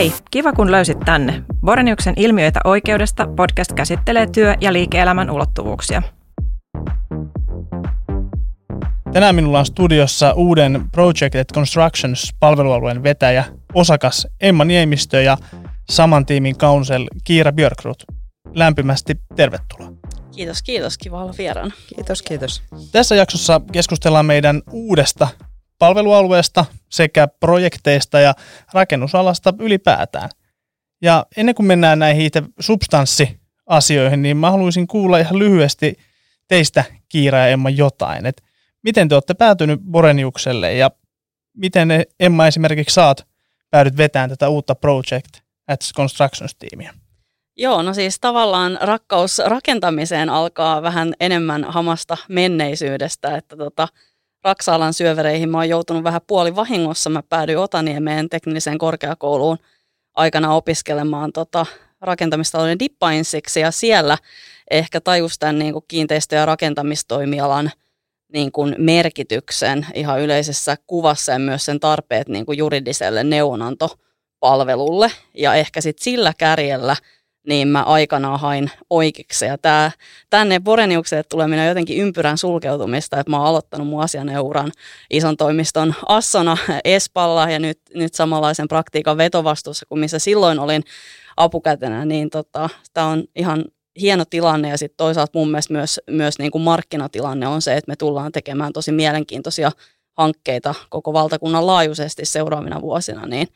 Hei, kiva kun löysit tänne. Boreniuksen ilmiöitä oikeudesta podcast käsittelee työ- ja liike-elämän ulottuvuuksia. Tänään minulla on studiossa uuden Projected Constructions palvelualueen vetäjä, osakas Emma Niemistö ja saman tiimin counsel Kiira Björkrut. Lämpimästi tervetuloa. Kiitos, kiitos. Kiva olla vieraana. Kiitos, kiitos. Tässä jaksossa keskustellaan meidän uudesta palvelualueesta sekä projekteista ja rakennusalasta ylipäätään. Ja ennen kuin mennään näihin itse substanssiasioihin, niin mä haluaisin kuulla ihan lyhyesti teistä, Kiira ja Emma, jotain. Et miten te olette päätynyt Boreniukselle ja miten Emma esimerkiksi saat päädyt vetämään tätä uutta Project at Constructions-tiimiä? Joo, no siis tavallaan rakkaus rakentamiseen alkaa vähän enemmän hamasta menneisyydestä, että tota, Raksaalan syövereihin mä oon joutunut vähän puoli vahingossa. Mä päädyin Otaniemeen tekniseen korkeakouluun aikana opiskelemaan tota, rakentamistalouden dippainsiksi ja siellä ehkä tajus tämän niin kuin kiinteistö- ja rakentamistoimialan niin kuin merkityksen ihan yleisessä kuvassa ja myös sen tarpeet niin kuin juridiselle neuvonantopalvelulle. Ja ehkä sitten sillä kärjellä – niin mä aikanaan hain oikeiksi. Ja tää, tänne Boreniukselle tuleminen on jotenkin ympyrän sulkeutumista, että mä oon aloittanut mun asianeuran ison toimiston Assona Espalla ja nyt, nyt samanlaisen praktiikan vetovastuussa kuin missä silloin olin apukätenä, niin tota, tämä on ihan hieno tilanne ja sitten toisaalta mun mielestä myös, myös niin kuin markkinatilanne on se, että me tullaan tekemään tosi mielenkiintoisia hankkeita koko valtakunnan laajuisesti seuraavina vuosina, niin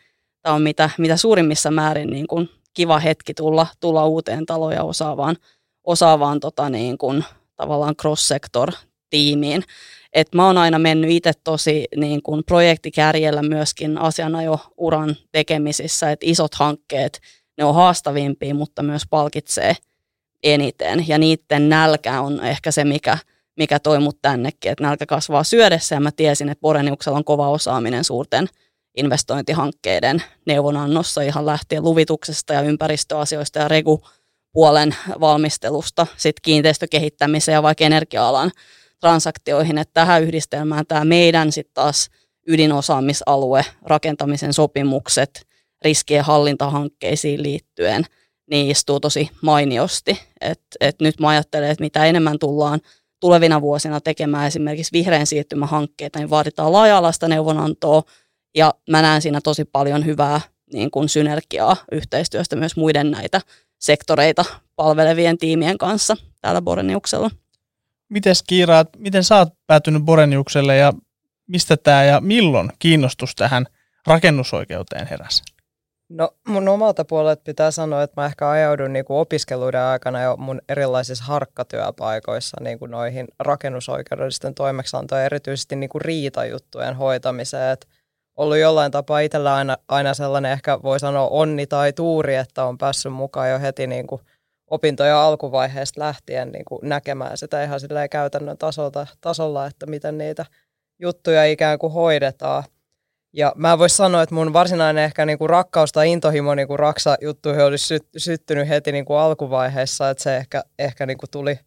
tämä on mitä, mitä suurimmissa määrin niin kuin kiva hetki tulla, tulla uuteen taloon ja osaavaan, osaavaan tota niin kuin, tavallaan cross-sector-tiimiin. Et mä oon aina mennyt itse tosi niin kuin projektikärjellä myöskin asianajo-uran tekemisissä, että isot hankkeet, ne on haastavimpia, mutta myös palkitsee eniten. Ja niiden nälkä on ehkä se, mikä, mikä toi mut tännekin, että nälkä kasvaa syödessä ja mä tiesin, että Boreniuksella on kova osaaminen suurten – investointihankkeiden neuvonannossa ihan lähtien luvituksesta ja ympäristöasioista ja regu-puolen valmistelusta sitten kiinteistökehittämiseen ja vaikka energia-alan transaktioihin, että tähän yhdistelmään tämä meidän sitten taas ydinosaamisalue, rakentamisen sopimukset, riskien hallintahankkeisiin liittyen, niin istuu tosi mainiosti. Et, et nyt mä ajattelen, että mitä enemmän tullaan tulevina vuosina tekemään esimerkiksi vihreän siirtymähankkeita, niin vaaditaan laaja-alaista neuvonantoa, ja mä näen siinä tosi paljon hyvää niin kuin synergiaa yhteistyöstä myös muiden näitä sektoreita palvelevien tiimien kanssa täällä Boreniuksella. Miten Kiira, miten sä oot päätynyt Boreniukselle ja mistä tämä ja milloin kiinnostus tähän rakennusoikeuteen heräsi? No mun omalta puolelta pitää sanoa, että mä ehkä ajaudun niin kuin opiskeluiden aikana jo mun erilaisissa harkkatyöpaikoissa niin kuin noihin rakennusoikeudellisten toimeksiantojen, erityisesti niin kuin riitajuttujen hoitamiseen. Että ollut jollain tapaa itsellä aina, aina sellainen ehkä voi sanoa onni tai tuuri, että on päässyt mukaan jo heti niin kuin opintoja alkuvaiheesta lähtien niin kuin näkemään sitä ihan käytännön tasolta, tasolla, että miten niitä juttuja ikään kuin hoidetaan. Ja mä voisin sanoa, että mun varsinainen ehkä niin kuin rakkaus tai intohimo niin kuin Raksa-juttuihin olisi sy- syttynyt heti niin kuin alkuvaiheessa, että se ehkä, ehkä niin kuin tuli,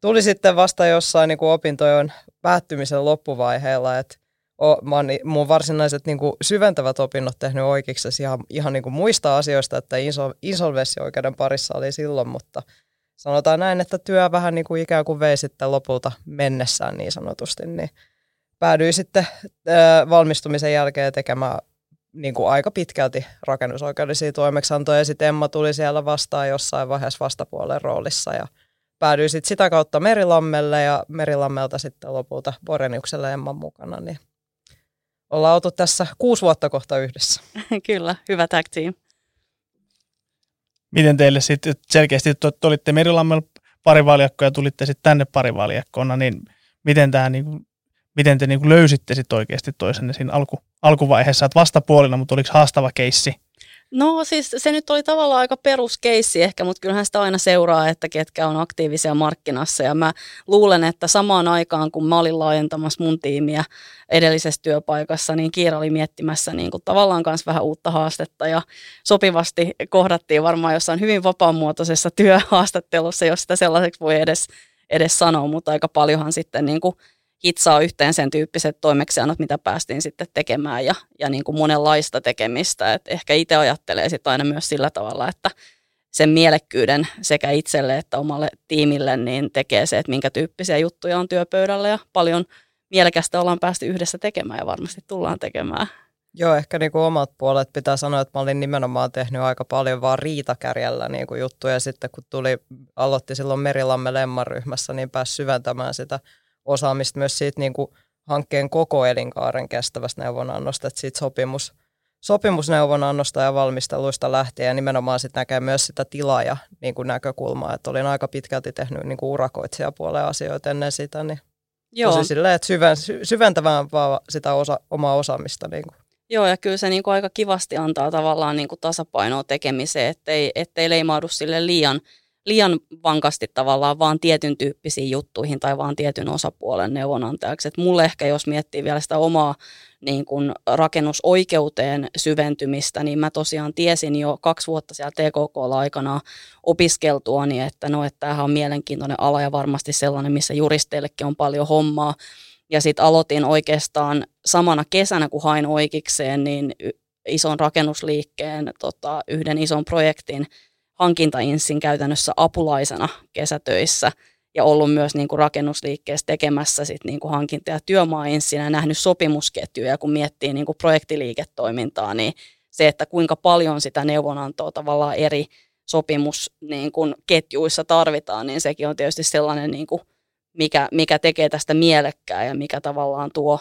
tuli sitten vasta jossain niin kuin opintojen päättymisen loppuvaiheella, että o, mä oon mun varsinaiset niin kuin syventävät opinnot tehnyt oikeiksi ihan, ihan niin kuin muista asioista, että insol, insolvenssioikeuden parissa oli silloin, mutta sanotaan näin, että työ vähän niin kuin ikään kuin vei sitten lopulta mennessään niin sanotusti, niin päädyin sitten äh, valmistumisen jälkeen tekemään niin kuin aika pitkälti rakennusoikeudellisia toimeksiantoja. Ja sitten Emma tuli siellä vastaan jossain vaiheessa vastapuolen roolissa ja päädyin sitten sitä kautta Merilammelle ja Merilammelta sitten lopulta Boreniukselle Emman mukana, niin ollaan oltu tässä kuusi vuotta kohta yhdessä. Kyllä, hyvä tag team. Miten teille sitten selkeästi, että te olitte Merilammella parivaljakko ja tulitte sitten tänne parivaljakkona, niin miten, tämä, niin kuin, miten te niin kuin löysitte sitten oikeasti toisenne siinä alku, alkuvaiheessa, että vastapuolina, mutta oliko haastava keissi? No siis se nyt oli tavallaan aika peruskeissi ehkä, mutta kyllähän sitä aina seuraa, että ketkä on aktiivisia markkinassa. Ja mä luulen, että samaan aikaan, kun mä olin laajentamassa mun tiimiä edellisessä työpaikassa, niin Kiira oli miettimässä niin kuin tavallaan kanssa vähän uutta haastetta. Ja sopivasti kohdattiin varmaan jossain hyvin vapaamuotoisessa työhaastattelussa, jos sitä sellaiseksi voi edes, edes sanoa, mutta aika paljonhan sitten niin kuin hitsaa yhteen sen tyyppiset toimeksiannot, mitä päästiin sitten tekemään ja, ja niin kuin monenlaista tekemistä. Et ehkä itse ajattelee sitten aina myös sillä tavalla, että sen mielekkyyden sekä itselle että omalle tiimille niin tekee se, että minkä tyyppisiä juttuja on työpöydällä ja paljon mielekästä ollaan päästy yhdessä tekemään ja varmasti tullaan tekemään. Joo, ehkä niin kuin omat puolet pitää sanoa, että mä olin nimenomaan tehnyt aika paljon vaan riitakärjellä niin kuin juttuja. Sitten kun tuli, aloitti silloin Merilamme Lemman-ryhmässä, niin pääsi syventämään sitä osaamista myös siitä niin kuin hankkeen koko elinkaaren kestävästä neuvonannosta, että siitä sopimus, sopimusneuvonannosta ja valmisteluista lähtien ja nimenomaan sitten näkee myös sitä tilaaja niin kuin näkökulmaa, että olin aika pitkälti tehnyt niin kuin urakoitsijapuolen asioita ennen sitä, niin Joo. tosi silleen, että syven, syventävään vaan sitä osa, omaa osaamista. Niin kuin. Joo, ja kyllä se niin kuin aika kivasti antaa tavallaan niin kuin tasapainoa tekemiseen, ettei, ettei leimaudu sille liian – liian vankasti tavallaan vaan tietyn tyyppisiin juttuihin tai vaan tietyn osapuolen neuvonantajaksi. Et mulle ehkä, jos miettii vielä sitä omaa niin kun rakennusoikeuteen syventymistä, niin mä tosiaan tiesin jo kaksi vuotta siellä TKK-aikana opiskeltuani, että no, että tämähän on mielenkiintoinen ala ja varmasti sellainen, missä juristeillekin on paljon hommaa. Ja sitten aloitin oikeastaan samana kesänä, kun hain oikeikseen, niin ison rakennusliikkeen tota, yhden ison projektin hankintainssin käytännössä apulaisena kesätöissä ja ollut myös niin kuin rakennusliikkeessä tekemässä sit niin kuin hankinta- ja työmaainssinä ja nähnyt sopimusketjuja, kun miettii niin kuin projektiliiketoimintaa, niin se, että kuinka paljon sitä neuvonantoa tavallaan eri sopimusketjuissa niin tarvitaan, niin sekin on tietysti sellainen, niin kuin, mikä, mikä tekee tästä mielekkää ja mikä tavallaan tuo,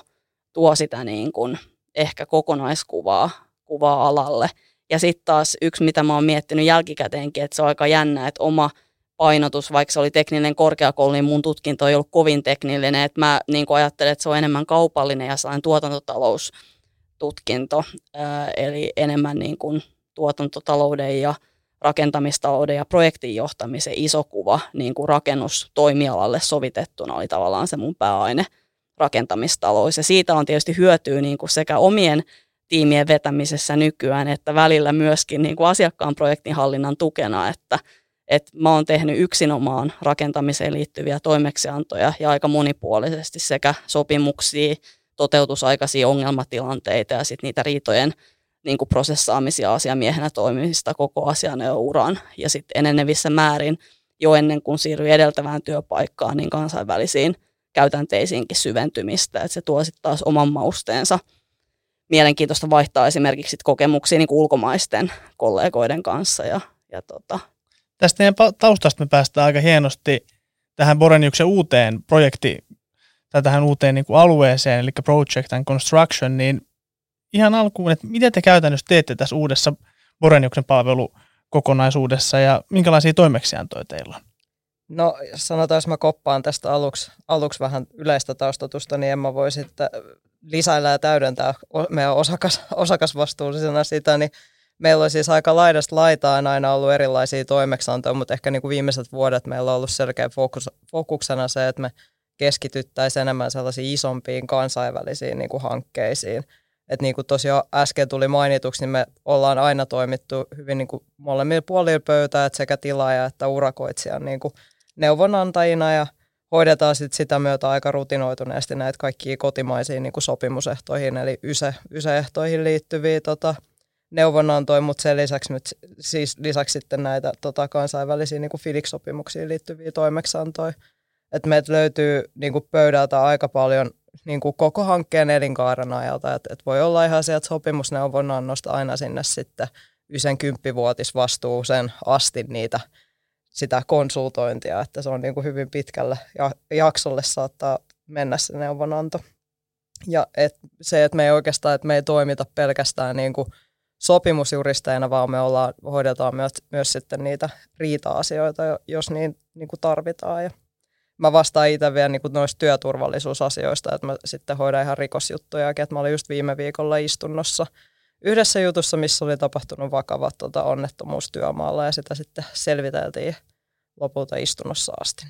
tuo sitä niin kuin ehkä kokonaiskuvaa kuvaa alalle. Ja sitten taas yksi, mitä mä oon miettinyt jälkikäteenkin, että se on aika jännä, että oma painotus, vaikka se oli tekninen korkeakoulu, niin mun tutkinto ei ollut kovin teknillinen. Että mä niin ajattelen, että se on enemmän kaupallinen ja sain tuotantotaloustutkinto, eli enemmän niin kuin tuotantotalouden ja rakentamistalouden ja projektin johtamisen iso kuva niin kuin rakennustoimialalle sovitettuna oli tavallaan se mun pääaine rakentamistalous. Ja siitä on tietysti hyötyä niin kuin sekä omien tiimien vetämisessä nykyään, että välillä myöskin niin kuin asiakkaan projektinhallinnan tukena, että, että mä oon tehnyt yksinomaan rakentamiseen liittyviä toimeksiantoja ja aika monipuolisesti sekä sopimuksia, toteutusaikaisia ongelmatilanteita ja sitten niitä riitojen niin kuin prosessaamisia asiamiehenä toimimista koko asian ja uran. Ja sitten enenevissä määrin jo ennen kuin siirryi edeltävään työpaikkaan, niin kansainvälisiin käytänteisiinkin syventymistä. Että se tuo sitten taas oman mausteensa – mielenkiintoista vaihtaa esimerkiksi kokemuksia niin ulkomaisten kollegoiden kanssa. Ja, ja tota. Tästä teidän taustasta me päästään aika hienosti tähän Boreniuksen uuteen projekti tai tähän uuteen niin kuin alueeseen, eli Project and Construction, niin ihan alkuun, että mitä te käytännössä teette tässä uudessa Boreniuksen palvelukokonaisuudessa ja minkälaisia toimeksiantoja teillä on? No sanotaan, jos mä koppaan tästä aluksi, aluksi vähän yleistä taustatusta, niin en mä voi sitten lisäillä ja täydentää meidän osakas, osakasvastuullisena sitä, niin meillä on siis aika laidasta laitaan aina ollut erilaisia toimeksiantoja, mutta ehkä niin kuin viimeiset vuodet meillä on ollut selkeä fokus, fokuksena se, että me keskityttäisiin enemmän sellaisiin isompiin kansainvälisiin niin kuin hankkeisiin. Että niin kuin tosiaan äsken tuli mainituksi, niin me ollaan aina toimittu hyvin niin kuin molemmilla puolilla pöytää, että sekä tilaaja että urakoitsijan niin kuin neuvonantajina ja hoidetaan sit sitä myötä aika rutinoituneesti näitä kaikkia kotimaisiin niin kuin sopimusehtoihin, eli yse, yseehtoihin liittyviä tota, neuvonantoja, mutta sen lisäksi, nyt, siis lisäksi sitten näitä tota, kansainvälisiä niin kuin FIDIC-sopimuksiin liittyviä toimeksiantoja. Et meiltä löytyy niin kuin pöydältä aika paljon niin kuin koko hankkeen elinkaaren ajalta, että et voi olla ihan sieltä sopimusneuvonannosta aina sinne sitten ysen kymppivuotisvastuuseen asti niitä sitä konsultointia, että se on niin kuin hyvin pitkälle ja jaksolle saattaa mennä se neuvonanto. Ja et se, että me ei oikeastaan, että me ei toimita pelkästään niin kuin sopimusjuristeina, vaan me ollaan, hoidetaan myös, myös sitten niitä riita-asioita, jos niin, niin kuin tarvitaan. Ja mä vastaan itse vielä niin kuin noista työturvallisuusasioista, että mä sitten hoidan ihan rikosjuttuja, että mä olin just viime viikolla istunnossa – yhdessä jutussa, missä oli tapahtunut vakava tota, onnettomuus työmaalla ja sitä sitten selviteltiin lopulta istunnossa asti.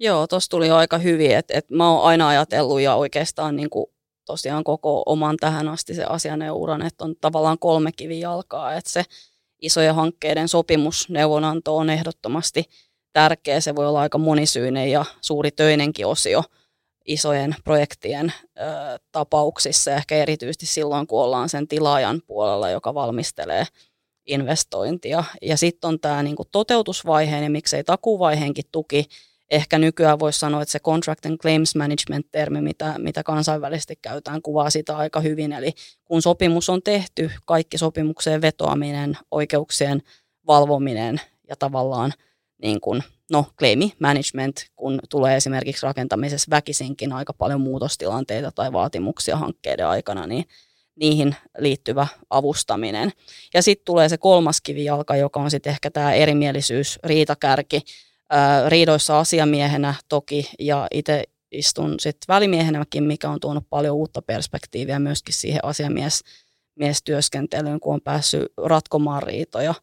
Joo, tuossa tuli aika hyvin, että et mä oon aina ajatellut ja oikeastaan niin kuin tosiaan koko oman tähän asti se asianeuran, että on tavallaan kolme kivijalkaa, että se isojen hankkeiden sopimusneuvonanto on ehdottomasti tärkeä, se voi olla aika monisyinen ja suuri töinenkin osio, isojen projektien ö, tapauksissa, ehkä erityisesti silloin, kun ollaan sen tilaajan puolella, joka valmistelee investointia. Ja sitten on tämä niinku toteutusvaiheen ja miksei takuvaiheenkin tuki. Ehkä nykyään voisi sanoa, että se contract and claims management-termi, mitä, mitä kansainvälisesti käytetään, kuvaa sitä aika hyvin. Eli kun sopimus on tehty, kaikki sopimukseen vetoaminen, oikeuksien valvominen ja tavallaan niin kuin, no, claimi management, kun tulee esimerkiksi rakentamisessa väkisinkin aika paljon muutostilanteita tai vaatimuksia hankkeiden aikana, niin niihin liittyvä avustaminen. Ja sitten tulee se kolmas kivijalka, joka on sitten ehkä tämä erimielisyys, riitakärki. Ää, riidoissa asiamiehenä toki ja itse istun sitten välimiehenäkin, mikä on tuonut paljon uutta perspektiiviä myöskin siihen asiamies miestyöskentelyyn, kun on päässyt ratkomaan riitoja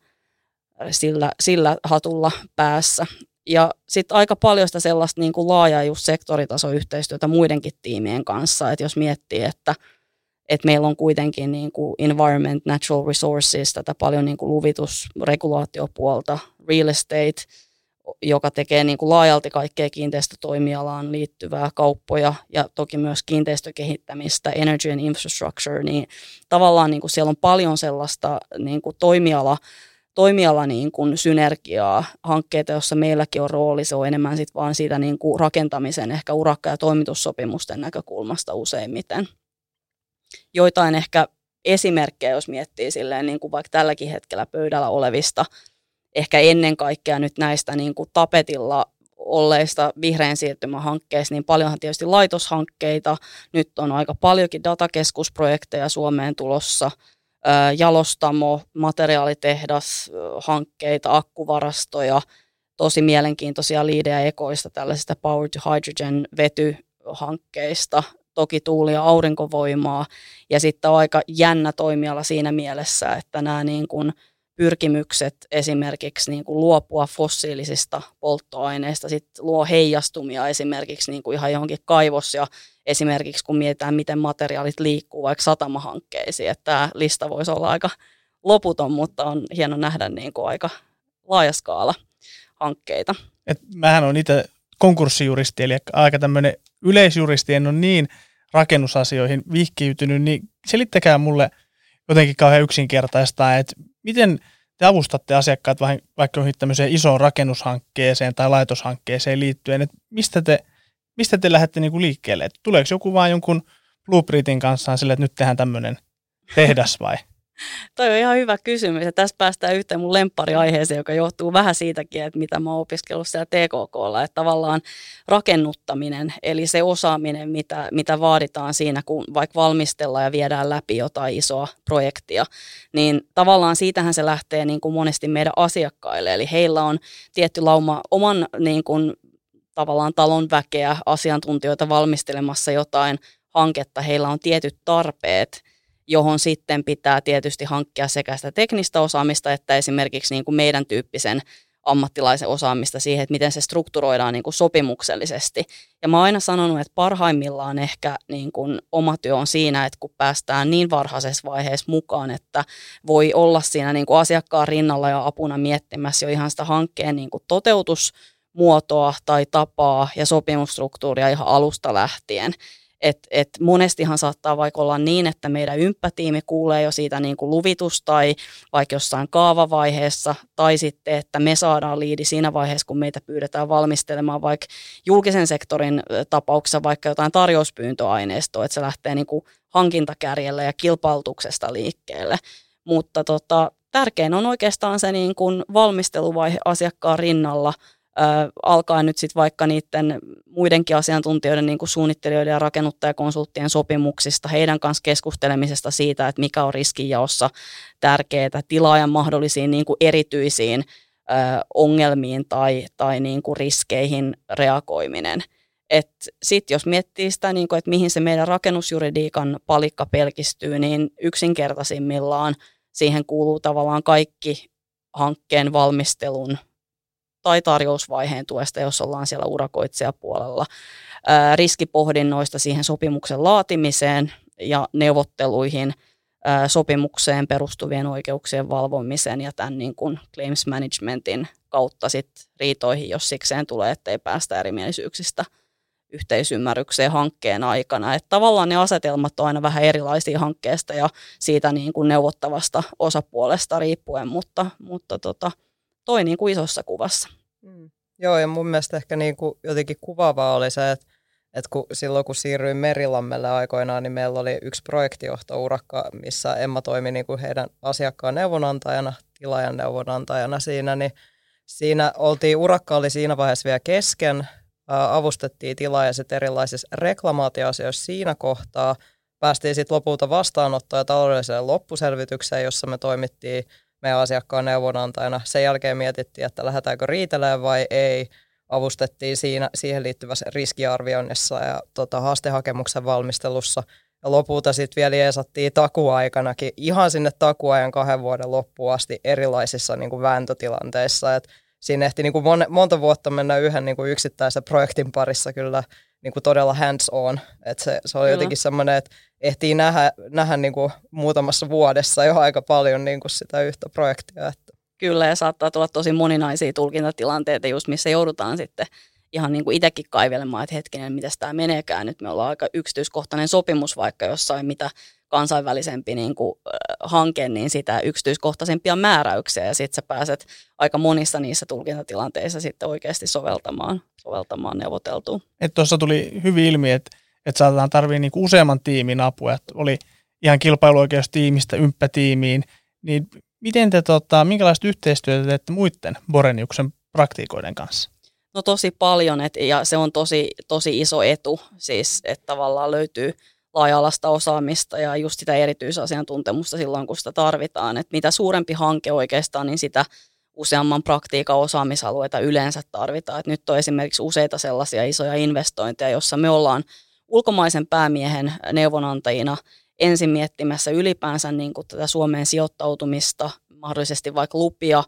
sillä, sillä hatulla päässä. Ja sitten aika paljon sitä sellaista niin kuin laajaa just sektoritasoyhteistyötä muidenkin tiimien kanssa, että jos miettii, että – että meillä on kuitenkin niin kuin environment, natural resources, tätä paljon niin kuin luvitus, regulaatiopuolta, real estate, joka tekee niin kuin laajalti kaikkea kiinteistötoimialaan liittyvää kauppoja ja toki myös kiinteistökehittämistä, energy and infrastructure, niin tavallaan niin kuin siellä on paljon sellaista niin kuin toimiala, toimiala niin kuin synergiaa, hankkeita, joissa meilläkin on rooli, se on enemmän sit vaan siitä niin kuin rakentamisen ehkä urakka- ja toimitussopimusten näkökulmasta useimmiten. Joitain ehkä esimerkkejä, jos miettii silleen niin kuin vaikka tälläkin hetkellä pöydällä olevista, ehkä ennen kaikkea nyt näistä niin kuin tapetilla olleista vihreän siirtymän hankkeista, niin paljonhan tietysti laitoshankkeita, nyt on aika paljonkin datakeskusprojekteja Suomeen tulossa, jalostamo, materiaalitehdas, hankkeita, akkuvarastoja, tosi mielenkiintoisia liidejä ekoista tällaisista Power to Hydrogen vetyhankkeista, toki tuuli- ja aurinkovoimaa. Ja sitten on aika jännä toimiala siinä mielessä, että nämä niin kuin pyrkimykset esimerkiksi niin kuin luopua fossiilisista polttoaineista sit luo heijastumia esimerkiksi niin kuin ihan johonkin kaivos- ja esimerkiksi kun mietitään, miten materiaalit liikkuu vaikka satamahankkeisiin, että tämä lista voisi olla aika loputon, mutta on hieno nähdä niin kuin aika laaja skaala hankkeita. Et mähän on itse konkurssijuristi, eli aika tämmöinen yleisjuristi, en ole niin rakennusasioihin vihkiytynyt, niin selittäkää mulle jotenkin kauhean yksinkertaista, että miten te avustatte asiakkaat vaikka johonkin tämmöiseen isoon rakennushankkeeseen tai laitoshankkeeseen liittyen, että mistä te, mistä te lähdette niinku liikkeelle? Et tuleeko joku vaan jonkun blueprintin kanssa sille, että nyt tehdään tämmöinen tehdas vai? Toi on ihan hyvä kysymys ja tässä päästään yhteen mun lemppariaiheeseen, joka johtuu vähän siitäkin, että mitä mä oon opiskellut siellä TKKlla, että tavallaan rakennuttaminen, eli se osaaminen, mitä, mitä vaaditaan siinä, kun vaikka valmistellaan ja viedään läpi jotain isoa projektia, niin tavallaan siitähän se lähtee niin kuin monesti meidän asiakkaille, eli heillä on tietty lauma oman niin kuin, tavallaan talon väkeä, asiantuntijoita valmistelemassa jotain hanketta, heillä on tietyt tarpeet, johon sitten pitää tietysti hankkia sekä sitä teknistä osaamista että esimerkiksi niin kuin meidän tyyppisen ammattilaisen osaamista siihen, että miten se strukturoidaan niin kuin sopimuksellisesti. Ja mä oon aina sanonut, että parhaimmillaan ehkä niin kuin oma työ on siinä, että kun päästään niin varhaisessa vaiheessa mukaan, että voi olla siinä niin kuin asiakkaan rinnalla ja apuna miettimässä jo ihan sitä hankkeen niin kuin toteutusmuotoa tai tapaa ja sopimusstruktuuria ihan alusta lähtien. Et, et monestihan saattaa vaikka olla niin, että meidän ympätiimi kuulee jo siitä niin kuin luvitus tai vaikka jossain kaavavaiheessa, tai sitten, että me saadaan liidi siinä vaiheessa, kun meitä pyydetään valmistelemaan vaikka julkisen sektorin tapauksessa vaikka jotain tarjouspyyntöaineistoa, että se lähtee niin kuin hankintakärjellä ja kilpailutuksesta liikkeelle. Mutta tota, tärkein on oikeastaan se niin kuin valmisteluvaihe asiakkaan rinnalla – alkaa nyt sitten vaikka niiden muidenkin asiantuntijoiden, niin kuin suunnittelijoiden ja rakennuttajakonsulttien sopimuksista, heidän kanssa keskustelemisesta siitä, että mikä on riskinjaossa tärkeää, tilaajan mahdollisiin niin kuin erityisiin ö, ongelmiin tai, tai niin kuin riskeihin reagoiminen. Sitten jos miettii sitä, niin kuin, että mihin se meidän rakennusjuridiikan palikka pelkistyy, niin yksinkertaisimmillaan siihen kuuluu tavallaan kaikki hankkeen valmistelun tai tarjousvaiheen tuesta, jos ollaan siellä urakoitsijapuolella, riskipohdinnoista siihen sopimuksen laatimiseen ja neuvotteluihin, sopimukseen perustuvien oikeuksien valvomiseen ja tämän niin kuin claims managementin kautta sit riitoihin, jos sikseen tulee, ettei päästä erimielisyyksistä yhteisymmärrykseen hankkeen aikana. Että tavallaan ne asetelmat on aina vähän erilaisia hankkeesta ja siitä niin kuin neuvottavasta osapuolesta riippuen, mutta, mutta tota, toi niin kuin isossa kuvassa. Mm. Joo, ja mun mielestä ehkä niin kuin jotenkin kuvaavaa oli se, että, että kun, silloin kun siirryin Merilammelle aikoinaan, niin meillä oli yksi projektijohtourakka, missä Emma toimi niin kuin heidän asiakkaan neuvonantajana, tilaajan neuvonantajana siinä, niin siinä oltiin, urakka oli siinä vaiheessa vielä kesken, avustettiin tilaajat erilaisissa reklamaatioasioissa siinä kohtaa, päästiin sitten lopulta vastaanottoon ja taloudelliseen loppuselvitykseen, jossa me toimittiin meidän asiakkaan neuvonantajana. Sen jälkeen mietittiin, että lähdetäänkö riitelemään vai ei. Avustettiin siinä, siihen liittyvässä riskiarvioinnissa ja tota, haastehakemuksen valmistelussa. Ja lopulta sitten vielä jeesattiin takuaikanakin ihan sinne takuajan kahden vuoden loppuun asti erilaisissa niin kuin vääntötilanteissa. Et siinä ehti niin kuin mon, monta vuotta mennä yhden niin kuin yksittäisen projektin parissa kyllä niin kuin todella hands on. Et se, se oli jotenkin semmoinen, että ehtii nähdä, nähdä niin kuin muutamassa vuodessa jo aika paljon niin kuin sitä yhtä projektia. Että. Kyllä, ja saattaa tulla tosi moninaisia tulkintatilanteita, just missä joudutaan sitten ihan niin kuin itsekin kaivelemaan, että hetkinen, miten tämä meneekään. Nyt me ollaan aika yksityiskohtainen sopimus vaikka jossain, mitä kansainvälisempi niin kuin, hanke, niin sitä yksityiskohtaisempia määräyksiä ja sitten sä pääset aika monissa niissä tulkintatilanteissa sitten oikeasti soveltamaan, soveltamaan neuvoteltuun. Tuossa tuli hyvin ilmi, että että saatetaan tarvii niinku useamman tiimin apua, että oli ihan kilpailuoikeustiimistä ympätiimiin, niin miten te, tota, minkälaista yhteistyötä teette muiden Boreniuksen praktiikoiden kanssa? No tosi paljon, et, ja se on tosi, tosi iso etu, siis että tavallaan löytyy laaja-alasta osaamista ja just sitä erityisasiantuntemusta silloin, kun sitä tarvitaan. Et mitä suurempi hanke oikeastaan, niin sitä useamman praktiikan osaamisalueita yleensä tarvitaan. Et nyt on esimerkiksi useita sellaisia isoja investointeja, joissa me ollaan ulkomaisen päämiehen neuvonantajina ensin miettimässä ylipäänsä niin kuin tätä Suomeen sijoittautumista, mahdollisesti vaikka lupia,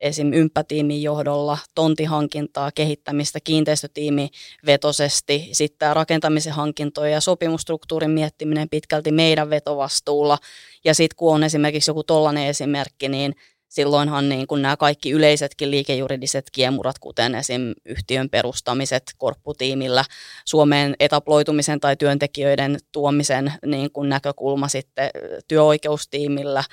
esim. ympätiimin johdolla, tontihankintaa, kehittämistä, kiinteistötiimi vetosesti, sitten rakentamisen hankintoja ja sopimustruktuurin miettiminen pitkälti meidän vetovastuulla. Ja sitten kun on esimerkiksi joku tollainen esimerkki, niin silloinhan niin kuin nämä kaikki yleisetkin liikejuridiset kiemurat, kuten esim. yhtiön perustamiset korpputiimillä, Suomeen etaploitumisen tai työntekijöiden tuomisen niin kuin näkökulma sitten työoikeustiimillä,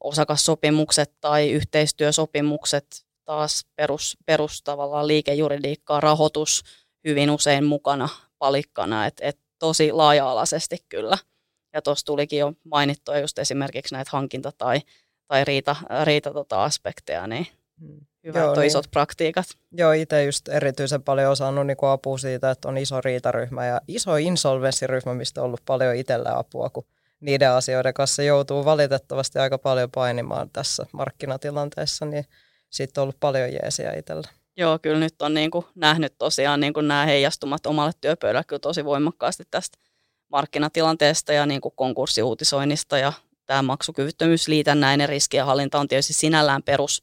osakassopimukset tai yhteistyösopimukset, taas perus, perus tavallaan liikejuridiikkaa, rahoitus hyvin usein mukana palikkana, että et tosi laaja-alaisesti kyllä. Ja tuossa tulikin jo mainittua just esimerkiksi näitä hankinta- tai tai riita, riita tota aspekteja, niin hmm. hyvät Joo, on niin. isot praktiikat. Joo, itse just erityisen paljon osannut niin apua siitä, että on iso riitaryhmä ja iso insolvenssiryhmä, mistä on ollut paljon itselle apua, kun niiden asioiden kanssa joutuu valitettavasti aika paljon painimaan tässä markkinatilanteessa, niin sitten on ollut paljon jeesiä itsellä. Joo, kyllä nyt on niin kuin nähnyt tosiaan niin kuin nämä heijastumat omalle työpöydälle kyllä tosi voimakkaasti tästä markkinatilanteesta ja niin kuin konkurssiuutisoinnista ja tämä maksukyvyttömyysliitännäinen riskienhallinta on tietysti sinällään perus,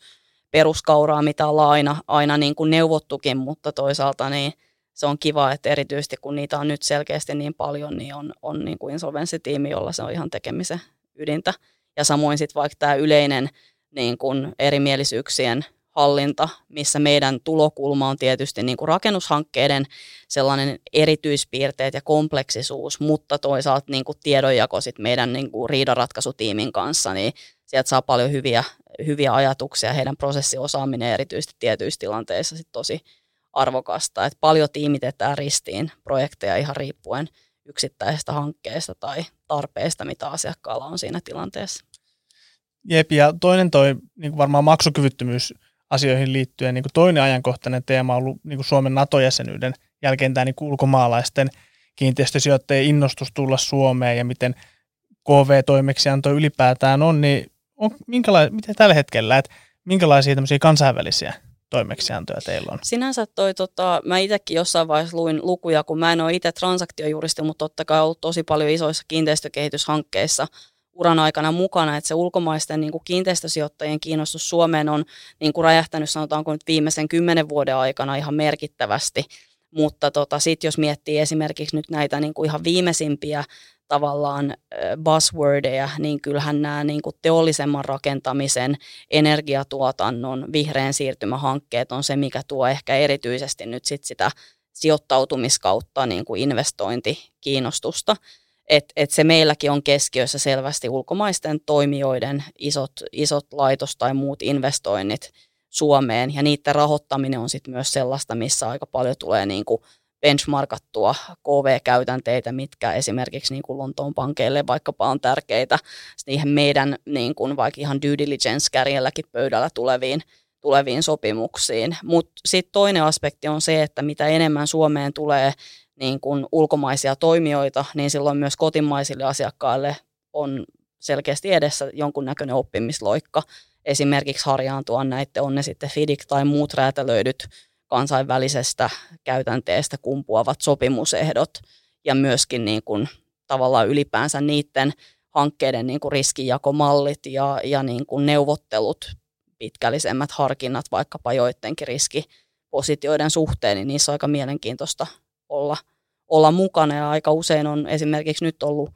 peruskauraa, mitä ollaan aina, aina niin kuin neuvottukin, mutta toisaalta niin se on kiva, että erityisesti kun niitä on nyt selkeästi niin paljon, niin on, on niin kuin insolvenssitiimi, jolla se on ihan tekemisen ydintä. Ja samoin sitten vaikka tämä yleinen niin kuin erimielisyyksien hallinta, missä meidän tulokulma on tietysti niin kuin rakennushankkeiden sellainen erityispiirteet ja kompleksisuus, mutta toisaalta niin kuin tiedonjako sit meidän niin kuin riidanratkaisutiimin kanssa, niin sieltä saa paljon hyviä, hyviä ajatuksia. Heidän prosessiosaaminen erityisesti tietyissä tilanteissa sit tosi arvokasta. Et paljon tiimitetään ristiin projekteja ihan riippuen yksittäisestä hankkeesta tai tarpeesta, mitä asiakkaalla on siinä tilanteessa. Jep, ja toinen toi niin varmaan maksukyvyttömyys asioihin liittyen niin toinen ajankohtainen teema on ollut niin Suomen NATO-jäsenyyden jälkeen tämä niin ulkomaalaisten kiinteistösijoittajien innostus tulla Suomeen ja miten KV-toimeksianto ylipäätään on, niin on, minkäla- miten tällä hetkellä, että minkälaisia tämmöisiä kansainvälisiä toimeksiantoja teillä on? Sinänsä toi, tota, mä itsekin jossain vaiheessa luin lukuja, kun mä en ole itse transaktiojuristi, mutta totta kai ollut tosi paljon isoissa kiinteistökehityshankkeissa – uran aikana mukana, että se ulkomaisten niin kuin kiinteistösijoittajien kiinnostus Suomeen on niin kuin räjähtänyt sanotaanko nyt viimeisen kymmenen vuoden aikana ihan merkittävästi. Mutta tota, sitten jos miettii esimerkiksi nyt näitä niin kuin ihan viimeisimpiä tavallaan buzzwordeja, niin kyllähän nämä niin kuin teollisemman rakentamisen, energiatuotannon, vihreän siirtymähankkeet on se, mikä tuo ehkä erityisesti nyt sit sitä sijoittautumiskautta niin kuin investointikiinnostusta. Et, et se meilläkin on keskiössä selvästi ulkomaisten toimijoiden isot, isot laitos- tai muut investoinnit Suomeen, ja niiden rahoittaminen on sitten myös sellaista, missä aika paljon tulee niin kuin benchmarkattua KV-käytänteitä, mitkä esimerkiksi niin kuin Lontoon pankeille vaikkapa on tärkeitä siihen meidän niin kuin vaikka ihan due diligence-kärjelläkin pöydällä tuleviin, tuleviin sopimuksiin. Mutta sitten toinen aspekti on se, että mitä enemmän Suomeen tulee niin kuin ulkomaisia toimijoita, niin silloin myös kotimaisille asiakkaille on selkeästi edessä jonkunnäköinen oppimisloikka. Esimerkiksi harjaantua näiden, on ne sitten FIDIC tai muut räätälöidyt kansainvälisestä käytänteestä kumpuavat sopimusehdot ja myöskin niin kuin tavallaan ylipäänsä niiden hankkeiden niin kuin riskijakomallit ja, ja niin kuin neuvottelut, pitkällisemmät harkinnat vaikkapa joidenkin riskipositioiden suhteen, niin niissä on aika mielenkiintoista olla, olla mukana. Ja aika usein on esimerkiksi nyt ollut,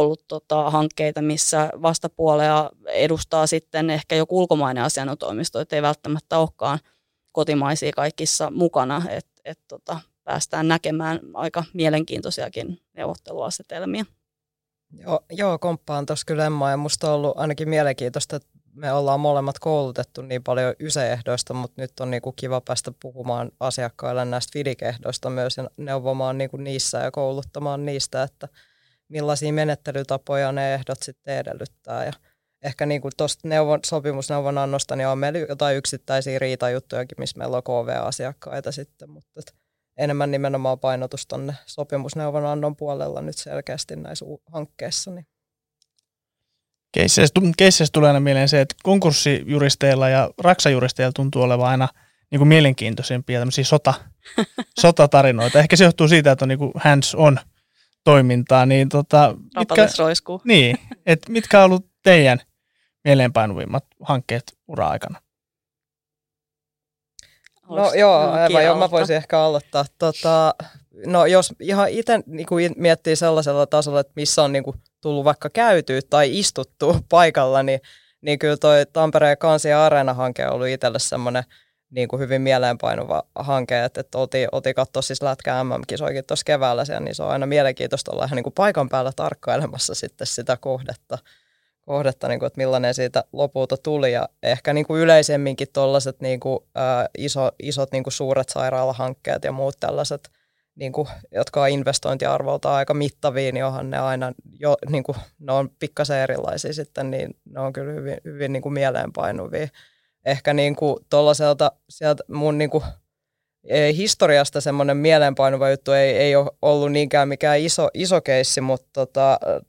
ollut tota, hankkeita, missä vastapuolea edustaa sitten ehkä joku ulkomainen asianotoimisto, että ei välttämättä olekaan – kotimaisia kaikissa mukana, että et tota, päästään näkemään aika mielenkiintoisiakin neuvotteluasetelmia. Joo, joo komppaan tuossa kyllä Emma ja musta on ollut ainakin mielenkiintoista, että me ollaan molemmat koulutettu niin paljon yseehdoista, mutta nyt on niinku kiva päästä puhumaan asiakkaille näistä fidikehdoista myös ja neuvomaan niinku niissä ja kouluttamaan niistä, että millaisia menettelytapoja ne ehdot sitten edellyttää. Ja ehkä niin kuin tuosta neuvon, sopimusneuvonannosta, niin on meillä jotain yksittäisiä riitajuttujakin, missä meillä on KV-asiakkaita sitten, mutta enemmän nimenomaan painotus tuonne sopimusneuvonannon puolella nyt selkeästi näissä hankkeissa. Niin. Keisseissä tulee aina mieleen se, että konkurssijuristeilla ja raksajuristeilla tuntuu olevan aina niin kuin mielenkiintoisempia tämmöisiä sota, sotatarinoita. Ehkä se johtuu siitä, että on niin kuin hands on toimintaa. Niin, tota, mitkä, roiskuu. Niin, että mitkä on ollut teidän mieleenpainuvimmat hankkeet ura-aikana? No joo, aivan joo, mä voisin ehkä aloittaa. Tota, no jos ihan itse niin kuin miettii sellaisella tasolla, että missä on niin kuin, tullut vaikka käytyä tai istuttu paikalla, niin, niin kyllä toi Tampereen Kansi Areena-hanke on ollut itselle semmoinen niin kuin hyvin mieleenpainuva hanke, että, että oltiin, oltiin katsoa siis Lätkä MM-kisoikin tuossa keväällä siellä, niin se on aina mielenkiintoista olla ihan niin kuin paikan päällä tarkkailemassa sitten sitä kohdetta kohdetta, niin kuin, että millainen siitä lopulta tuli. Ja ehkä niin kuin yleisemminkin tuollaiset niin kuin, ää, iso, isot niin kuin suuret sairaalahankkeet ja muut tällaiset, niin kuin, jotka on investointiarvolta aika mittavia, niin onhan ne aina, jo, niin kuin, ne on pikkasen erilaisia sitten, niin ne on kyllä hyvin, hyvin niin kuin mieleenpainuvia. Ehkä niin kuin tuollaiselta sieltä mun niin kuin, historiasta semmoinen mieleenpainuva juttu ei, ei ole ollut niinkään mikään iso, iso keissi, mutta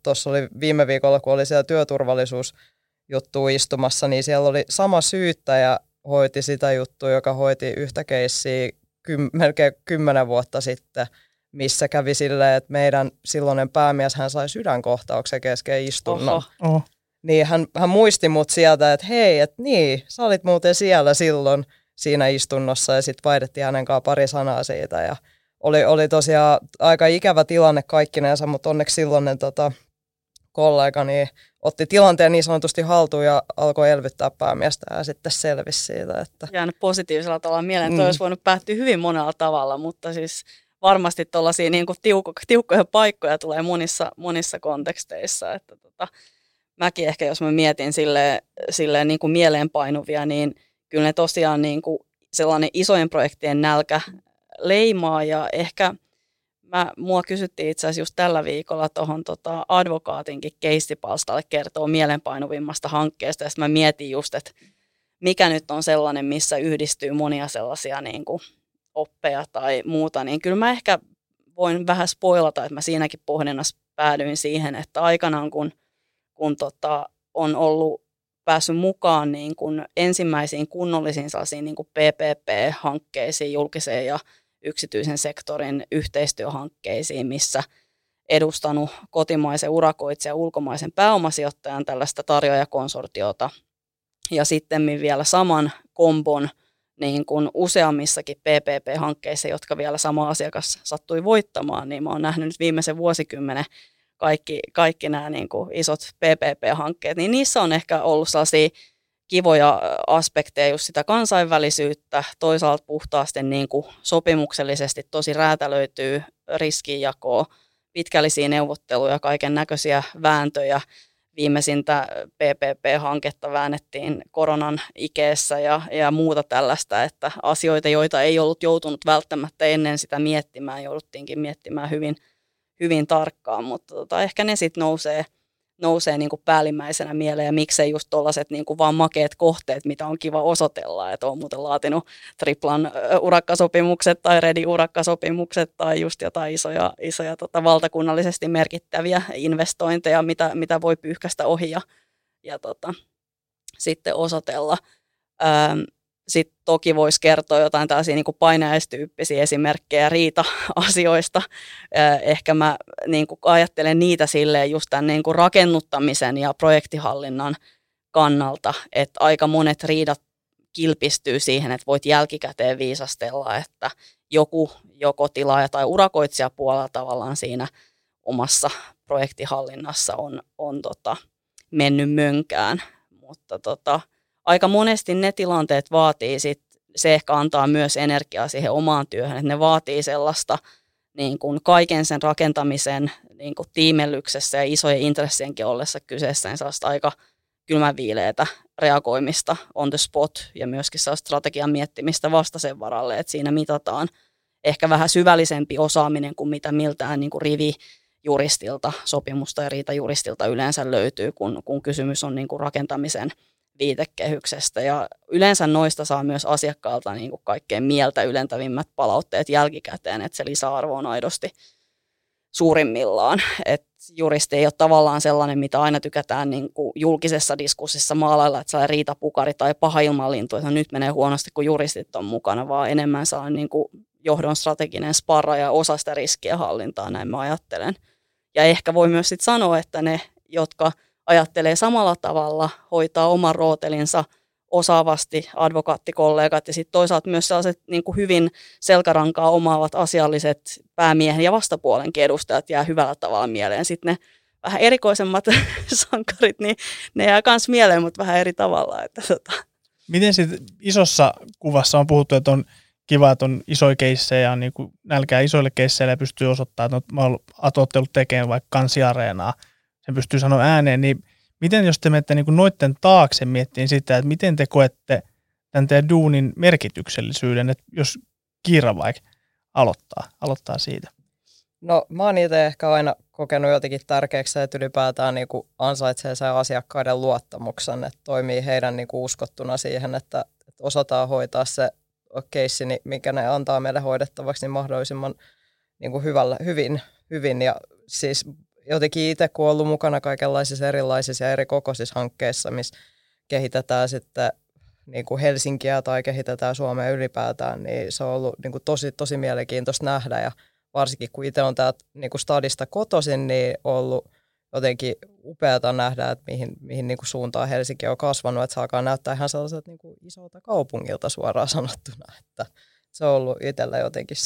tuossa tota, oli viime viikolla, kun oli siellä työturvallisuusjuttu istumassa, niin siellä oli sama syyttäjä hoiti sitä juttua, joka hoiti yhtä keissiä kym, melkein kymmenen vuotta sitten, missä kävi silleen, että meidän silloinen päämies hän sai sydänkohtauksen kesken istunnon. Oho. Oho. Niin hän, hän muisti mut sieltä, että hei, että niin, sä olit muuten siellä silloin – siinä istunnossa ja sitten vaihdettiin hänen kanssaan pari sanaa siitä ja oli, oli tosiaan aika ikävä tilanne kaikkinensa, mutta onneksi silloinen tota, kollega niin otti tilanteen niin sanotusti haltuun ja alkoi elvyttää päämiestä ja sitten selvisi siitä. Että... Jäänyt positiivisella tavalla mieleen, mm. olisi voinut päättyä hyvin monella tavalla, mutta siis varmasti tuollaisia niin tiukko, tiukkoja paikkoja tulee monissa, monissa konteksteissa. Että tota, mäkin ehkä, jos mä mietin silleen, silleen niin kuin mieleenpainuvia, niin – kyllä ne tosiaan niin kuin sellainen isojen projektien nälkä leimaa. Ja ehkä mä, mua kysyttiin itse asiassa just tällä viikolla tuohon tota advokaatinkin keistipalstalle kertoo mielenpainuvimmasta hankkeesta. Ja mä mietin just, että mikä nyt on sellainen, missä yhdistyy monia sellaisia niin kuin oppeja tai muuta, niin kyllä mä ehkä voin vähän spoilata, että mä siinäkin pohdinnassa päädyin siihen, että aikanaan kun, kun tota, on ollut päässyt mukaan niin kuin ensimmäisiin kunnollisiin niin kuin PPP-hankkeisiin, julkiseen ja yksityisen sektorin yhteistyöhankkeisiin, missä edustanut kotimaisen urakoitsijan ja ulkomaisen pääomasijoittajan tällaista tarjoajakonsortiota. Ja sitten vielä saman kombon niin kuin useammissakin PPP-hankkeissa, jotka vielä sama asiakas sattui voittamaan, niin mä oon nähnyt nyt viimeisen vuosikymmenen kaikki, kaikki nämä niin kuin isot PPP-hankkeet, niin niissä on ehkä ollut sellaisia kivoja aspekteja, just sitä kansainvälisyyttä, toisaalta puhtaasti niin kuin sopimuksellisesti tosi räätälöityy riskinjakoa, pitkällisiä neuvotteluja, kaiken näköisiä vääntöjä. Viimeisintä PPP-hanketta väännettiin koronan ikeessä ja, ja muuta tällaista, että asioita, joita ei ollut joutunut välttämättä ennen sitä miettimään, jouduttiinkin miettimään hyvin, hyvin tarkkaan, mutta tota, ehkä ne sitten nousee – nousee niin kuin päällimmäisenä mieleen ja miksei just tuollaiset niin vaan makeet kohteet, mitä on kiva osoitella, että on muuten laatinut triplan urakkasopimukset tai redi urakkasopimukset tai just jotain isoja, isoja tota, valtakunnallisesti merkittäviä investointeja, mitä, mitä voi pyyhkästä ohi ja, ja tota, sitten osoitella. Ähm, sitten toki voisi kertoa jotain tällaisia niin painajaistyyppisiä esimerkkejä riita-asioista. Ehkä mä niin kuin ajattelen niitä silleen just tämän niin kuin rakennuttamisen ja projektihallinnan kannalta, että aika monet riidat kilpistyy siihen, että voit jälkikäteen viisastella, että joku joko tilaaja tai urakoitsija puolella tavallaan siinä omassa projektihallinnassa on, on tota, mennyt mönkään. Mutta tota, aika monesti ne tilanteet vaatii sit, se ehkä antaa myös energiaa siihen omaan työhön, että ne vaatii sellaista niin kuin kaiken sen rakentamisen niin kuin tiimellyksessä ja isojen intressienkin ollessa kyseessä, niin sellaista aika kylmäviileitä reagoimista on the spot ja myöskin sellaista strategian miettimistä vastaisen varalle, että siinä mitataan ehkä vähän syvällisempi osaaminen kuin mitä miltään niin kuin rivi juristilta, sopimusta ja riitajuristilta yleensä löytyy, kun, kun kysymys on niin kuin rakentamisen viitekehyksestä. Ja yleensä noista saa myös asiakkaalta niin kuin kaikkein mieltä ylentävimmät palautteet jälkikäteen, että se lisäarvo on aidosti suurimmillaan. Et juristi ei ole tavallaan sellainen, mitä aina tykätään niin kuin julkisessa diskurssissa maalailla, että se riita pukari tai paha ilmanlintu, että nyt menee huonosti, kun juristit on mukana, vaan enemmän sellainen niin kuin johdon strateginen sparra ja osa sitä riskien hallintaa, näin mä ajattelen. Ja ehkä voi myös sit sanoa, että ne, jotka – ajattelee samalla tavalla, hoitaa oman rootelinsa osaavasti advokaattikollegat ja sitten toisaalta myös sellaiset niin kuin hyvin selkärankaa omaavat asialliset päämiehen ja vastapuolenkin edustajat jää hyvällä tavalla mieleen. Sitten ne vähän erikoisemmat sankarit, niin ne jää myös mieleen, mutta vähän eri tavalla. Että, tota. Miten sitten isossa kuvassa on puhuttu, että on kiva, että on isoja keissejä ja niin kuin nälkää isoille keisseille ja pystyy osoittamaan, että mä oon atottelut tekemään vaikka kansiareenaa – sen pystyy sanoa ääneen, niin miten jos te menette niin noitten taakse miettiin sitä, että miten te koette tämän teidän duunin merkityksellisyyden, että jos Kiira vaikka aloittaa, aloittaa siitä? No mä oon itse ehkä aina kokenut jotenkin tärkeäksi, että ylipäätään niin kuin ansaitsee sen asiakkaiden luottamuksen, että toimii heidän niin kuin uskottuna siihen, että, että osataan hoitaa se keissi, mikä ne antaa meille hoidettavaksi, niin mahdollisimman niin kuin hyvällä, hyvin, hyvin. Ja siis jotenkin itse, kun ollut mukana kaikenlaisissa erilaisissa ja eri kokoisissa hankkeissa, missä kehitetään sitten niin kuin Helsinkiä tai kehitetään Suomea ylipäätään, niin se on ollut niin kuin tosi, tosi mielenkiintoista nähdä ja varsinkin kun itse on täältä niin kuin stadista kotoisin, niin on ollut jotenkin upeata nähdä, että mihin, mihin niin kuin suuntaan Helsinki on kasvanut, että saakaan näyttää ihan sellaiset niin kuin isolta kaupungilta suoraan sanottuna, että se on ollut itsellä jotenkin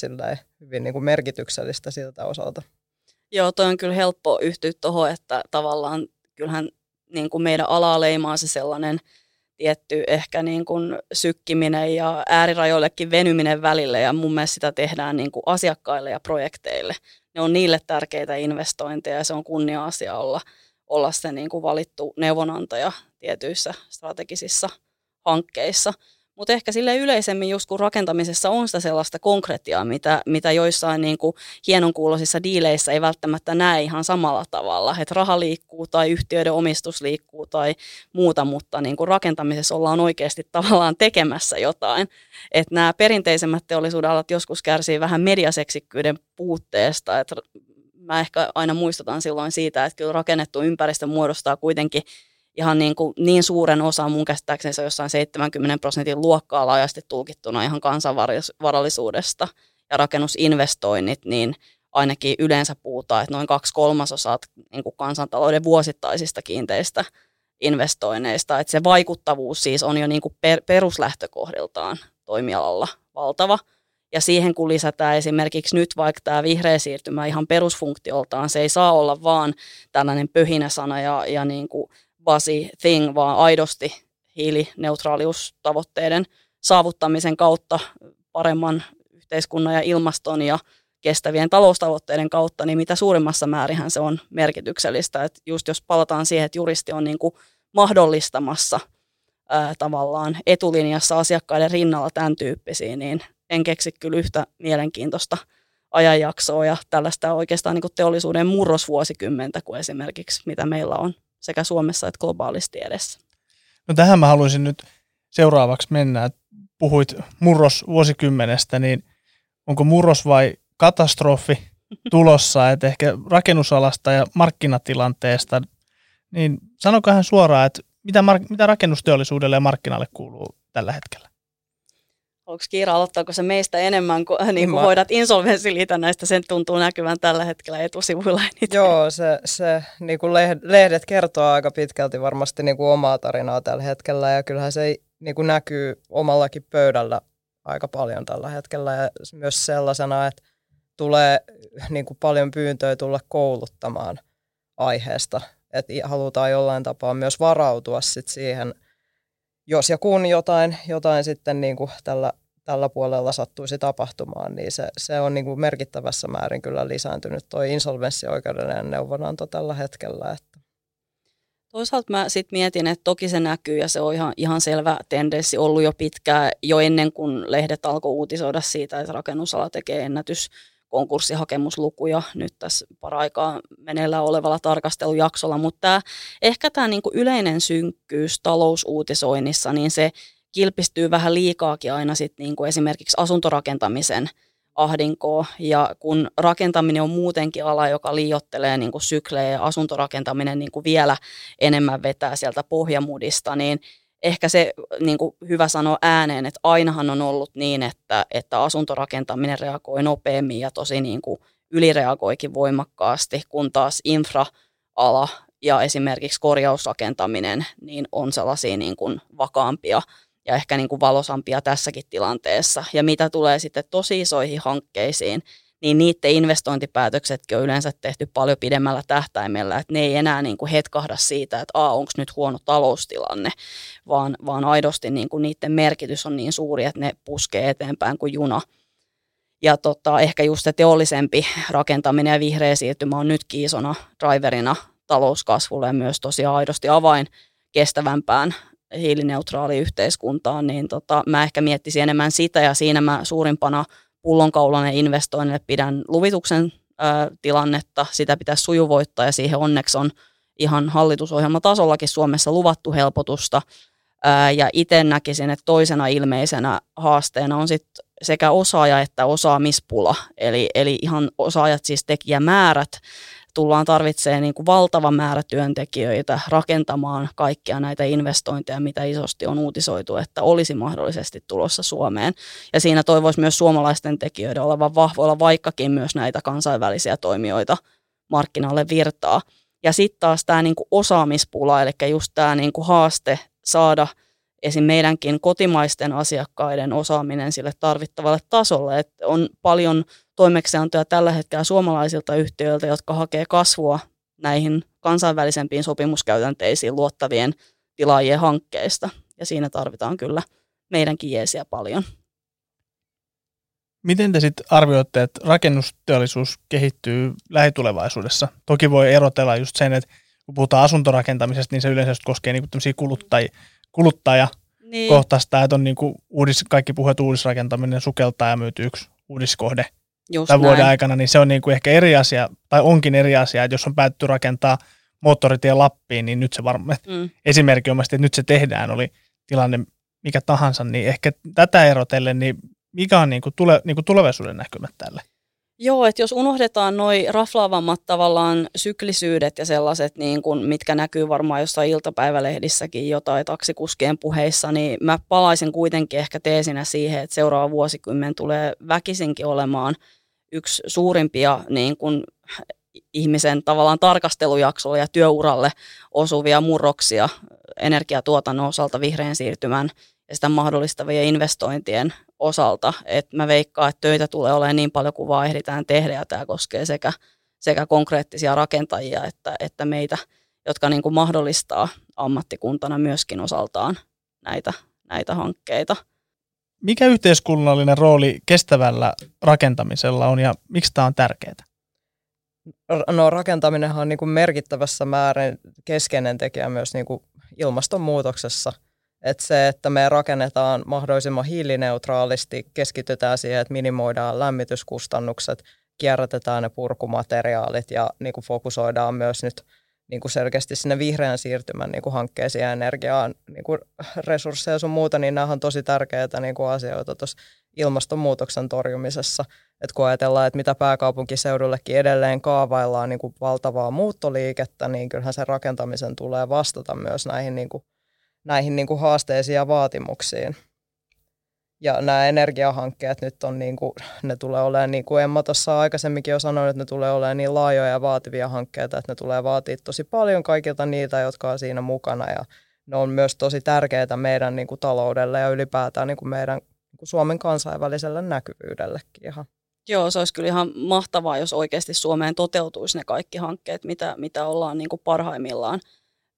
hyvin niin kuin merkityksellistä siltä osalta. Joo, toi on kyllä helppo yhtyä tuohon, että tavallaan kyllähän niin kuin meidän alaa leimaa se sellainen tietty ehkä niin kuin sykkiminen ja äärirajoillekin venyminen välille ja mun mielestä sitä tehdään niin kuin asiakkaille ja projekteille. Ne on niille tärkeitä investointeja ja se on kunnia-asia olla, olla se niin kuin valittu neuvonantaja tietyissä strategisissa hankkeissa. Mutta ehkä sille yleisemmin just kun rakentamisessa on sitä sellaista konkretiaa, mitä, mitä joissain niin kuin hienonkuuloisissa diileissä ei välttämättä näe ihan samalla tavalla. Että raha liikkuu tai yhtiöiden omistus liikkuu tai muuta, mutta niin kuin rakentamisessa ollaan oikeasti tavallaan tekemässä jotain. Että nämä perinteisemmät teollisuuden alat joskus kärsii vähän mediaseksikkyyden puutteesta. Että mä ehkä aina muistutan silloin siitä, että kyllä rakennettu ympäristö muodostaa kuitenkin ihan niin, kuin, niin suuren osan, mun käsittääkseni se jossain 70 prosentin luokkaa laajasti tulkittuna ihan kansanvarallisuudesta ja rakennusinvestoinnit, niin ainakin yleensä puhutaan, että noin kaksi kolmasosaa niin kuin kansantalouden vuosittaisista kiinteistä investoinneista. Että se vaikuttavuus siis on jo niin kuin per, peruslähtökohdiltaan toimialalla valtava. Ja siihen kun lisätään esimerkiksi nyt vaikka tämä vihreä siirtymä ihan perusfunktioltaan, se ei saa olla vaan tällainen pöhinä sana ja, ja niin kuin buzzy thing, vaan aidosti hiilineutraaliustavoitteiden saavuttamisen kautta paremman yhteiskunnan ja ilmaston ja kestävien taloustavoitteiden kautta, niin mitä suurimmassa määrinhän se on merkityksellistä. Et just jos palataan siihen, että juristi on niin kuin mahdollistamassa ää, tavallaan etulinjassa asiakkaiden rinnalla tämän tyyppisiä, niin en keksi kyllä yhtä mielenkiintoista ajanjaksoa ja tällaista oikeastaan niin kuin teollisuuden murrosvuosikymmentä kuin esimerkiksi mitä meillä on sekä Suomessa että globaalisti edessä. No tähän mä haluaisin nyt seuraavaksi mennä. Puhuit murrosvuosikymmenestä, niin onko murros vai katastrofi tulossa, että ehkä rakennusalasta ja markkinatilanteesta, niin sanokohan suoraan, että mitä, mark- mitä rakennusteollisuudelle ja markkinalle kuuluu tällä hetkellä? Onko Kiira, aloittaako se meistä enemmän, kun niin kuin hoidat insolvenssiliitännäistä, sen tuntuu näkyvän tällä hetkellä etusivuilla eniten. Joo, se, se niin kuin lehdet kertoo aika pitkälti varmasti niin kuin omaa tarinaa tällä hetkellä ja kyllähän se niin kuin näkyy omallakin pöydällä aika paljon tällä hetkellä ja myös sellaisena, että tulee niin kuin paljon pyyntöjä tulla kouluttamaan aiheesta. Että halutaan jollain tapaa myös varautua sit siihen, jos ja kun jotain, jotain sitten niin kuin tällä, tällä puolella sattuisi tapahtumaan, niin se, se on niin kuin merkittävässä määrin kyllä lisääntynyt tuo insolvenssioikeudellinen neuvonanto tällä hetkellä. Että. Toisaalta mä sitten mietin, että toki se näkyy ja se on ihan, ihan selvä tendenssi ollut jo pitkään, jo ennen kuin lehdet alkoi uutisoida siitä, että rakennusala tekee ennätys konkurssihakemuslukuja nyt tässä paraikaa meneillään olevalla tarkastelujaksolla, mutta tämä, ehkä tämä niinku yleinen synkkyys talousuutisoinnissa, niin se kilpistyy vähän liikaakin aina sit niinku esimerkiksi asuntorakentamisen ahdinkoa. Ja kun rakentaminen on muutenkin ala, joka liiottelee niin kuin syklejä ja asuntorakentaminen niin kuin vielä enemmän vetää sieltä pohjamudista, niin ehkä se niin kuin hyvä sanoa ääneen, että ainahan on ollut niin, että, että asuntorakentaminen reagoi nopeammin ja tosi niin kuin ylireagoikin voimakkaasti, kun taas infra-ala ja esimerkiksi korjausrakentaminen niin on sellaisia niin kuin vakaampia ja ehkä niin kuin valosampia tässäkin tilanteessa. Ja mitä tulee sitten tosi isoihin hankkeisiin, niin niiden investointipäätöksetkin on yleensä tehty paljon pidemmällä tähtäimellä, että ne ei enää niin kuin hetkahda siitä, että onko nyt huono taloustilanne, vaan, vaan aidosti niin kuin niiden merkitys on niin suuri, että ne puskee eteenpäin kuin juna. Ja tota, ehkä just se teollisempi rakentaminen ja vihreä siirtymä on nytkin isona driverina talouskasvulle ja myös tosiaan aidosti avain kestävämpään hiilineutraaliin yhteiskuntaan, niin tota, mä ehkä miettisin enemmän sitä ja siinä mä suurimpana pullonkaulainen investoinnille pidän luvituksen ö, tilannetta, sitä pitäisi sujuvoittaa ja siihen onneksi on ihan hallitusohjelmatasollakin Suomessa luvattu helpotusta. Ö, ja itse näkisin, että toisena ilmeisenä haasteena on sit sekä osaaja että osaamispula, eli, eli ihan osaajat siis tekijämäärät tullaan tarvitsemaan niin kuin valtava määrä työntekijöitä rakentamaan kaikkia näitä investointeja, mitä isosti on uutisoitu, että olisi mahdollisesti tulossa Suomeen. Ja siinä toivoisi myös suomalaisten tekijöiden olevan vahvoilla, vaikkakin myös näitä kansainvälisiä toimijoita markkinalle virtaa. Ja sitten taas tämä niin osaamispula, eli just tämä niin haaste saada esim. meidänkin kotimaisten asiakkaiden osaaminen sille tarvittavalle tasolle. että on paljon toimeksiantoja tällä hetkellä suomalaisilta yhtiöiltä, jotka hakee kasvua näihin kansainvälisempiin sopimuskäytänteisiin luottavien tilaajien hankkeista. Ja siinä tarvitaan kyllä meidänkin jeesiä paljon. Miten te sitten arvioitte, että rakennusteollisuus kehittyy lähitulevaisuudessa? Toki voi erotella just sen, että kun puhutaan asuntorakentamisesta, niin se yleensä koskee niinku kuluttajia, kuluttaja niin. kohtaista, että on niinku uudis, kaikki puheet uudisrakentaminen sukeltaa ja myyty yksi uudiskohde – Just tämän näin. vuoden aikana, niin se on niin kuin ehkä eri asia, tai onkin eri asia, että jos on päätty rakentaa moottoritie Lappiin, niin nyt se varmaan, mm. esimerkki on että nyt se tehdään, oli tilanne mikä tahansa, niin ehkä tätä erotellen, niin mikä on niin kuin tule, niin kuin tulevaisuuden näkymät tälle? Joo, että jos unohdetaan noin raflaavammat tavallaan syklisyydet ja sellaiset, niin kun, mitkä näkyy varmaan jossain iltapäivälehdissäkin jotain taksikuskien puheissa, niin mä palaisin kuitenkin ehkä teesinä siihen, että seuraava vuosikymmen tulee väkisinkin olemaan yksi suurimpia niin kun, ihmisen tavallaan tarkastelujaksolla ja työuralle osuvia murroksia energiatuotannon osalta vihreän siirtymän ja sitä mahdollistavien investointien osalta. Et mä veikkaan, että töitä tulee olemaan niin paljon kuin vaan ehditään tehdä ja tämä koskee sekä, sekä konkreettisia rakentajia että, että meitä, jotka niin kuin mahdollistaa ammattikuntana myöskin osaltaan näitä, näitä hankkeita. Mikä yhteiskunnallinen rooli kestävällä rakentamisella on ja miksi tämä on tärkeää? No rakentaminen on niin kuin merkittävässä määrin keskeinen tekijä myös niin kuin ilmastonmuutoksessa. Että se, että me rakennetaan mahdollisimman hiilineutraalisti, keskitytään siihen, että minimoidaan lämmityskustannukset, kierrätetään ne purkumateriaalit ja niin kuin fokusoidaan myös nyt niin kuin selkeästi sinne vihreän siirtymän niin kuin hankkeisiin ja energiaan niin kuin resursseja ja sun muuta, niin nämä on tosi tärkeitä niin kuin asioita tuossa ilmastonmuutoksen torjumisessa. Että kun ajatellaan, että mitä pääkaupunkiseudullekin edelleen kaavaillaan niin kuin valtavaa muuttoliikettä, niin kyllähän sen rakentamisen tulee vastata myös näihin, niin kuin, näihin niin kuin haasteisiin ja vaatimuksiin. Ja nämä energiahankkeet nyt on niin kuin, ne tulee olemaan, niin kuin Emma tuossa aikaisemminkin jo sanoi, että ne tulee olemaan niin laajoja ja vaativia hankkeita, että ne tulee vaatia tosi paljon kaikilta niitä, jotka on siinä mukana. Ja ne on myös tosi tärkeitä meidän niin kuin, taloudelle ja ylipäätään niin kuin meidän kuin Suomen kansainväliselle näkyvyydellekin ihan. Joo, se olisi kyllä ihan mahtavaa, jos oikeasti Suomeen toteutuisi ne kaikki hankkeet, mitä, mitä ollaan niin kuin parhaimmillaan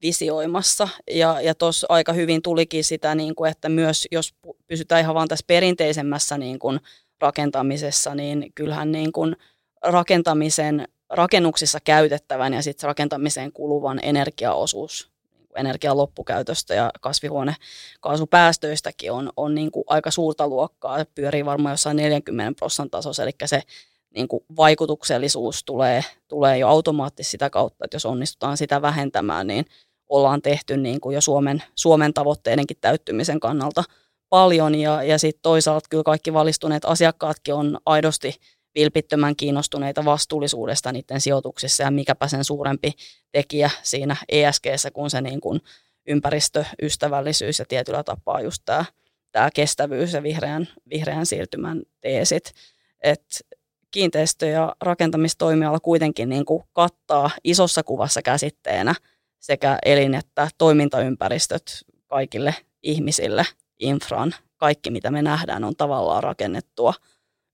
visioimassa. Ja, ja tuossa aika hyvin tulikin sitä, niin kuin, että myös jos pysytään ihan vaan tässä perinteisemmässä niin kuin rakentamisessa, niin kyllähän niin kuin rakentamisen, rakennuksissa käytettävän ja sitten rakentamiseen kuluvan energiaosuus energian loppukäytöstä ja kasvihuonekaasupäästöistäkin on, on niin kuin aika suurta luokkaa. Pyörii varmaan jossain 40 prosentin tasossa, eli se niin kuin vaikutuksellisuus tulee, tulee jo automaattisesti sitä kautta, että jos onnistutaan sitä vähentämään, niin ollaan tehty niin kuin jo Suomen, Suomen tavoitteidenkin täyttymisen kannalta paljon. Ja, ja sitten toisaalta kyllä kaikki valistuneet asiakkaatkin on aidosti vilpittömän kiinnostuneita vastuullisuudesta niiden sijoituksissa ja mikäpä sen suurempi tekijä siinä ESGssä kuin se niin kuin ympäristöystävällisyys ja tietyllä tapaa just tämä, tämä kestävyys ja vihreän, vihreän siirtymän teesit. Et kiinteistö- ja rakentamistoimiala kuitenkin niin kuin kattaa isossa kuvassa käsitteenä sekä elin- että toimintaympäristöt kaikille ihmisille, infran, kaikki mitä me nähdään on tavallaan rakennettua –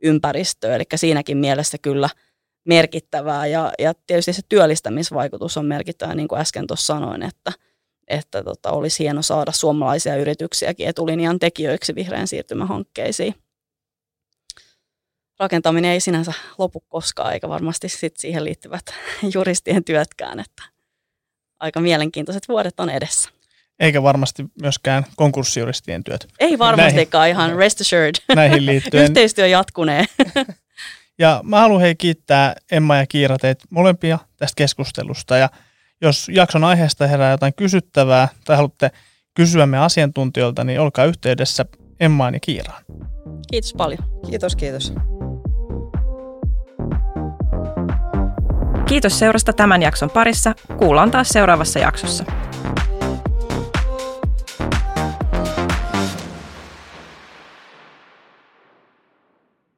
ympäristöä. Eli siinäkin mielessä kyllä merkittävää ja, ja tietysti se työllistämisvaikutus on merkittävä, niin kuin äsken tuossa sanoin, että, että tota, olisi hieno saada suomalaisia yrityksiäkin etulinjan tekijöiksi vihreän siirtymähankkeisiin. Rakentaminen ei sinänsä lopu koskaan, eikä varmasti sit siihen liittyvät juristien työtkään, että aika mielenkiintoiset vuodet on edessä. Eikä varmasti myöskään konkurssijuristien työt. Ei varmastikaan näihin, ihan rest assured. Näihin liittyen. Yhteistyö jatkunee. ja mä haluan hei kiittää Emma ja Kiira teitä molempia tästä keskustelusta. Ja jos jakson aiheesta herää jotain kysyttävää tai haluatte kysyä me asiantuntijoilta, niin olkaa yhteydessä Emmaan ja Kiiraan. Kiitos paljon. Kiitos, kiitos. Kiitos seurasta tämän jakson parissa. Kuullaan taas seuraavassa jaksossa.